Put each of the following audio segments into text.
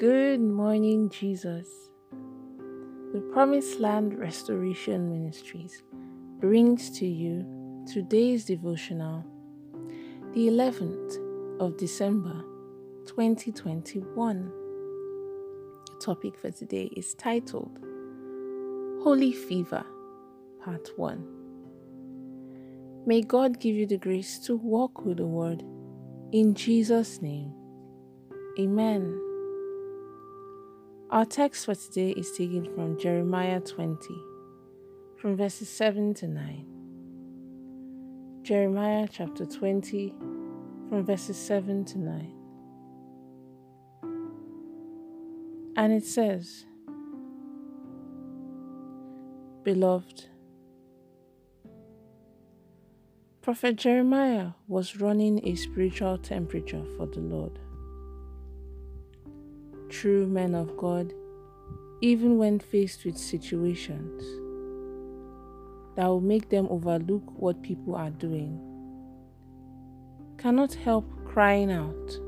Good morning, Jesus. The Promised Land Restoration Ministries brings to you today's devotional, the 11th of December 2021. The topic for today is titled Holy Fever, Part 1. May God give you the grace to walk with the Word. In Jesus' name, Amen. Our text for today is taken from Jeremiah 20, from verses 7 to 9. Jeremiah chapter 20, from verses 7 to 9. And it says, Beloved, Prophet Jeremiah was running a spiritual temperature for the Lord true men of God, even when faced with situations that will make them overlook what people are doing, cannot help crying out.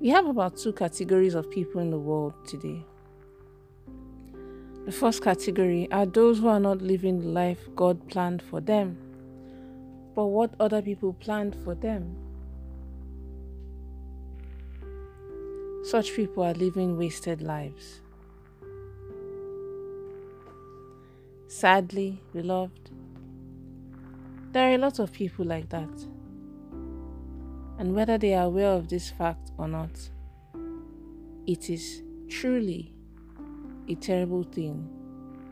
We have about two categories of people in the world today. The first category are those who are not living the life God planned for them, but what other people planned for them. Such people are living wasted lives. Sadly, beloved, there are a lot of people like that. And whether they are aware of this fact or not, it is truly a terrible thing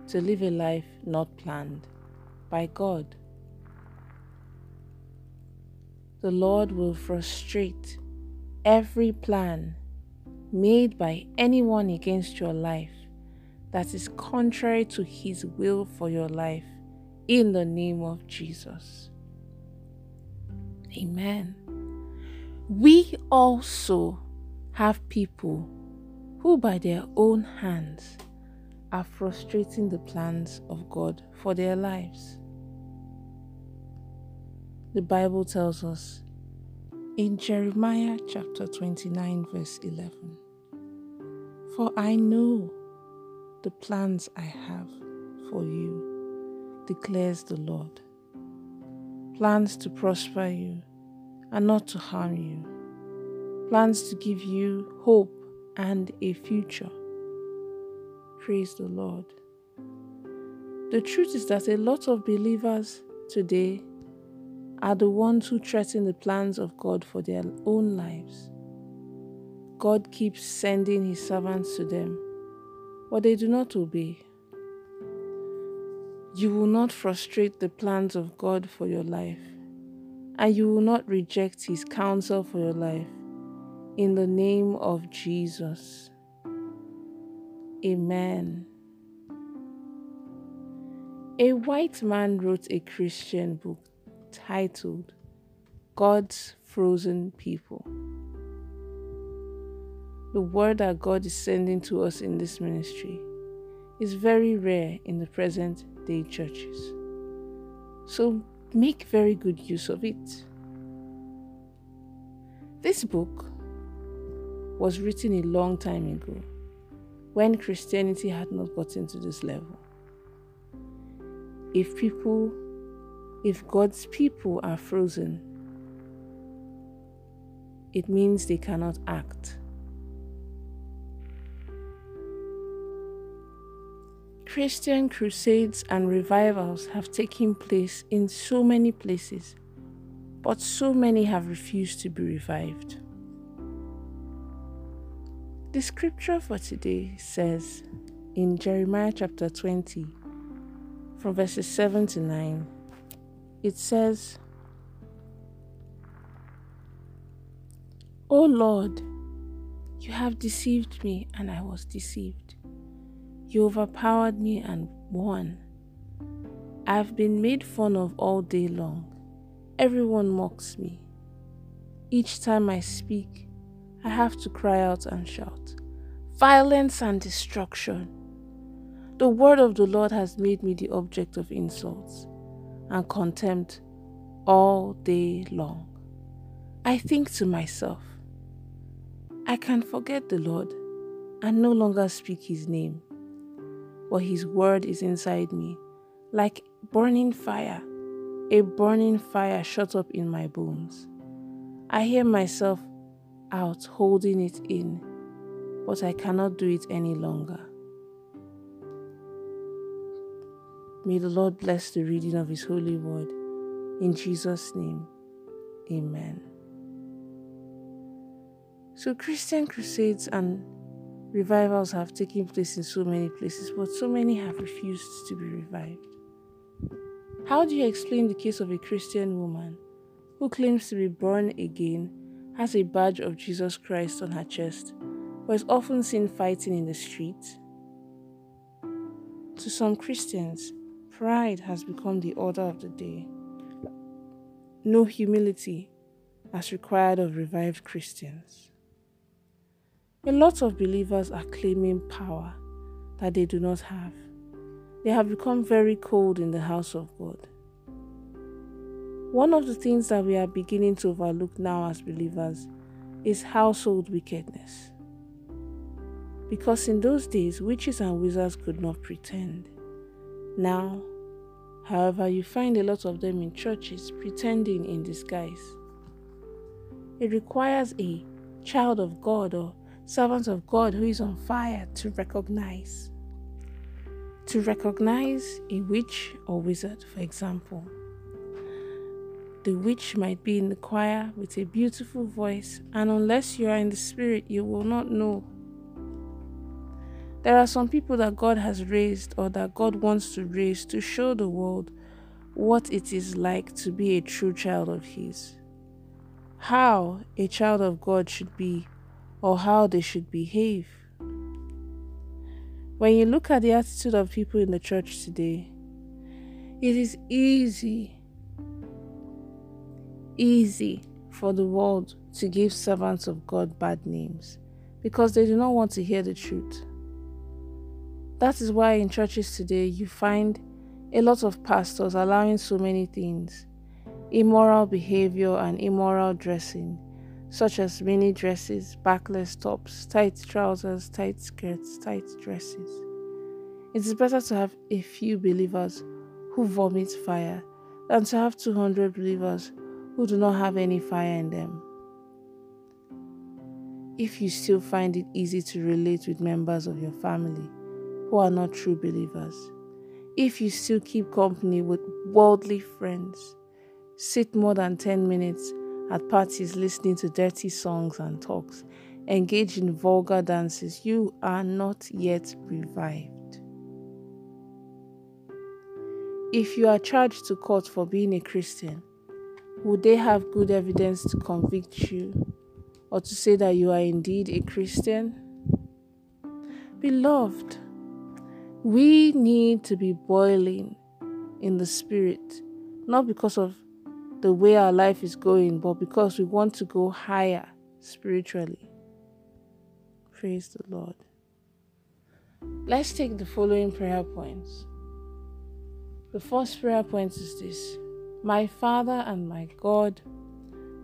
to live a life not planned by God. The Lord will frustrate every plan made by anyone against your life that is contrary to His will for your life in the name of Jesus. Amen. We also have people who, by their own hands, are frustrating the plans of God for their lives. The Bible tells us in Jeremiah chapter 29, verse 11 for I know the plans I have for you, declares the Lord. Plans to prosper you and not to harm you. Plans to give you hope and a future. Praise the Lord. The truth is that a lot of believers today are the ones who threaten the plans of God for their own lives. God keeps sending his servants to them, but they do not obey. You will not frustrate the plans of God for your life, and you will not reject his counsel for your life. In the name of Jesus. Amen. A white man wrote a Christian book titled God's Frozen People the word that God is sending to us in this ministry is very rare in the present day churches. So make very good use of it. This book was written a long time ago when Christianity had not gotten to this level. If people, if God's people are frozen, it means they cannot act. Christian crusades and revivals have taken place in so many places, but so many have refused to be revived. The scripture for today says in Jeremiah chapter 20, from verses 7 to 9, it says, O Lord, you have deceived me, and I was deceived. You overpowered me and won. I have been made fun of all day long. Everyone mocks me. Each time I speak, I have to cry out and shout Violence and destruction. The word of the Lord has made me the object of insults and contempt all day long. I think to myself, I can forget the Lord and no longer speak his name, but his word is inside me, like burning fire, a burning fire shut up in my bones. I hear myself out holding it in, but I cannot do it any longer. May the Lord bless the reading of His holy word. In Jesus' name, amen. So, Christian crusades and revivals have taken place in so many places, but so many have refused to be revived. How do you explain the case of a Christian woman who claims to be born again, has a badge of Jesus Christ on her chest, but is often seen fighting in the street? To some Christians, Pride has become the order of the day. No humility as required of revived Christians. A lot of believers are claiming power that they do not have. They have become very cold in the house of God. One of the things that we are beginning to overlook now as believers is household wickedness. Because in those days, witches and wizards could not pretend. Now, however, you find a lot of them in churches pretending in disguise. It requires a child of God or servant of God who is on fire to recognize. To recognize a witch or wizard, for example. The witch might be in the choir with a beautiful voice, and unless you are in the spirit, you will not know there are some people that God has raised or that God wants to raise to show the world what it is like to be a true child of His. How a child of God should be or how they should behave. When you look at the attitude of people in the church today, it is easy, easy for the world to give servants of God bad names because they do not want to hear the truth. That is why in churches today you find a lot of pastors allowing so many things immoral behavior and immoral dressing, such as mini dresses, backless tops, tight trousers, tight skirts, tight dresses. It is better to have a few believers who vomit fire than to have 200 believers who do not have any fire in them. If you still find it easy to relate with members of your family, who are not true believers. If you still keep company with worldly friends, sit more than 10 minutes at parties listening to dirty songs and talks, engage in vulgar dances, you are not yet revived. If you are charged to court for being a Christian, would they have good evidence to convict you or to say that you are indeed a Christian? Beloved, we need to be boiling in the spirit, not because of the way our life is going, but because we want to go higher spiritually. Praise the Lord. Let's take the following prayer points. The first prayer point is this My Father and my God,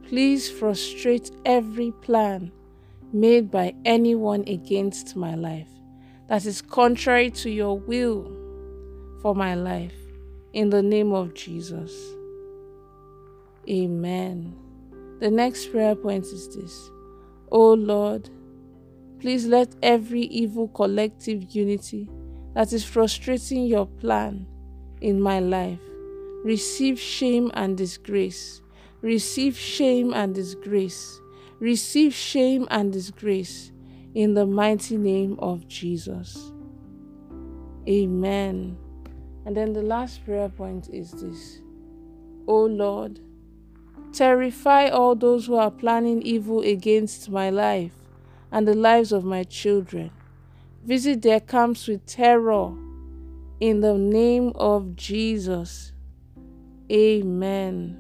please frustrate every plan made by anyone against my life that is contrary to your will for my life. In the name of Jesus. Amen. The next prayer point is this Oh Lord, please let every evil collective unity that is frustrating your plan in my life receive shame and disgrace. Receive shame and disgrace. Receive shame and disgrace in the mighty name of Jesus. Amen. And then the last prayer point is this O Lord, terrify all those who are planning evil against my life and the lives of my children. Visit their camps with terror in the name of Jesus. Amen.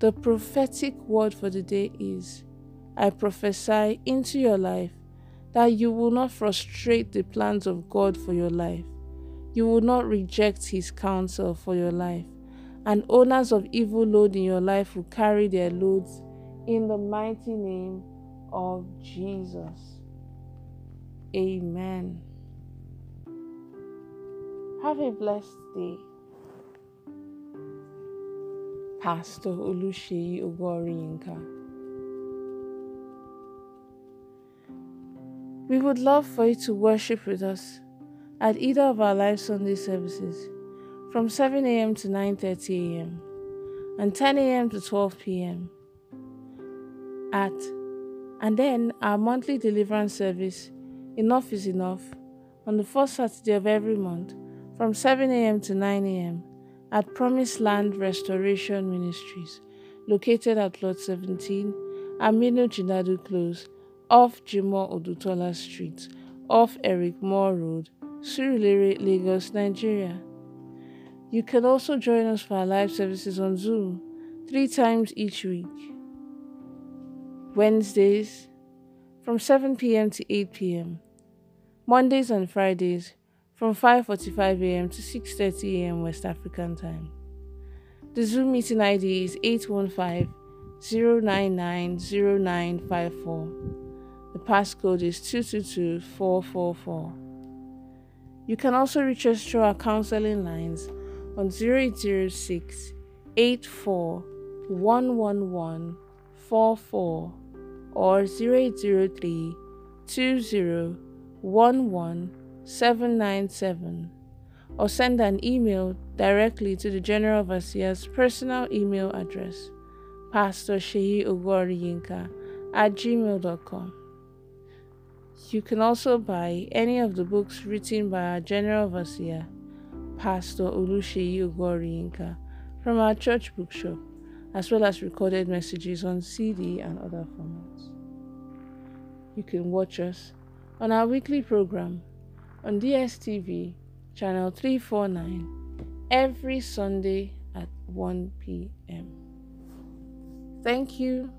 The prophetic word for the day is I prophesy into your life that you will not frustrate the plans of God for your life. You will not reject His counsel for your life. And owners of evil load in your life will carry their loads in the mighty name of Jesus. Amen. Have a blessed day. Pastor Oluseyi Ogorinka. We would love for you to worship with us at either of our live Sunday services from 7 a.m. to 9:30 a.m. and 10 a.m. to 12 p.m. at and then our monthly deliverance service Enough is enough on the first Saturday of every month from 7 a.m. to 9 a.m. at Promised Land Restoration Ministries, located at Plot 17, Aminu Jinadu Close, off Jimo Odutola Street, off Eric Moore Road, Surulere, Lagos, Nigeria. You can also join us for our live services on Zoom three times each week. Wednesdays from 7 p.m. to 8 p.m. Mondays and Fridays from 5:45 a.m. to 6:30 a.m. West African time. The Zoom meeting ID is 815 0990954. The passcode is 222444. You can also reach us through our counseling lines on 0806 84 11144 or 0803 20 11797 or send an email directly to the General Overseer's personal email address, Pastor Sheyi Yinka at gmail.com. You can also buy any of the books written by our General Overseer, Pastor Olusheyi Yinka, from our church bookshop, as well as recorded messages on CD and other formats. You can watch us on our weekly program on DSTV channel 349 every Sunday at 1 p.m. Thank you.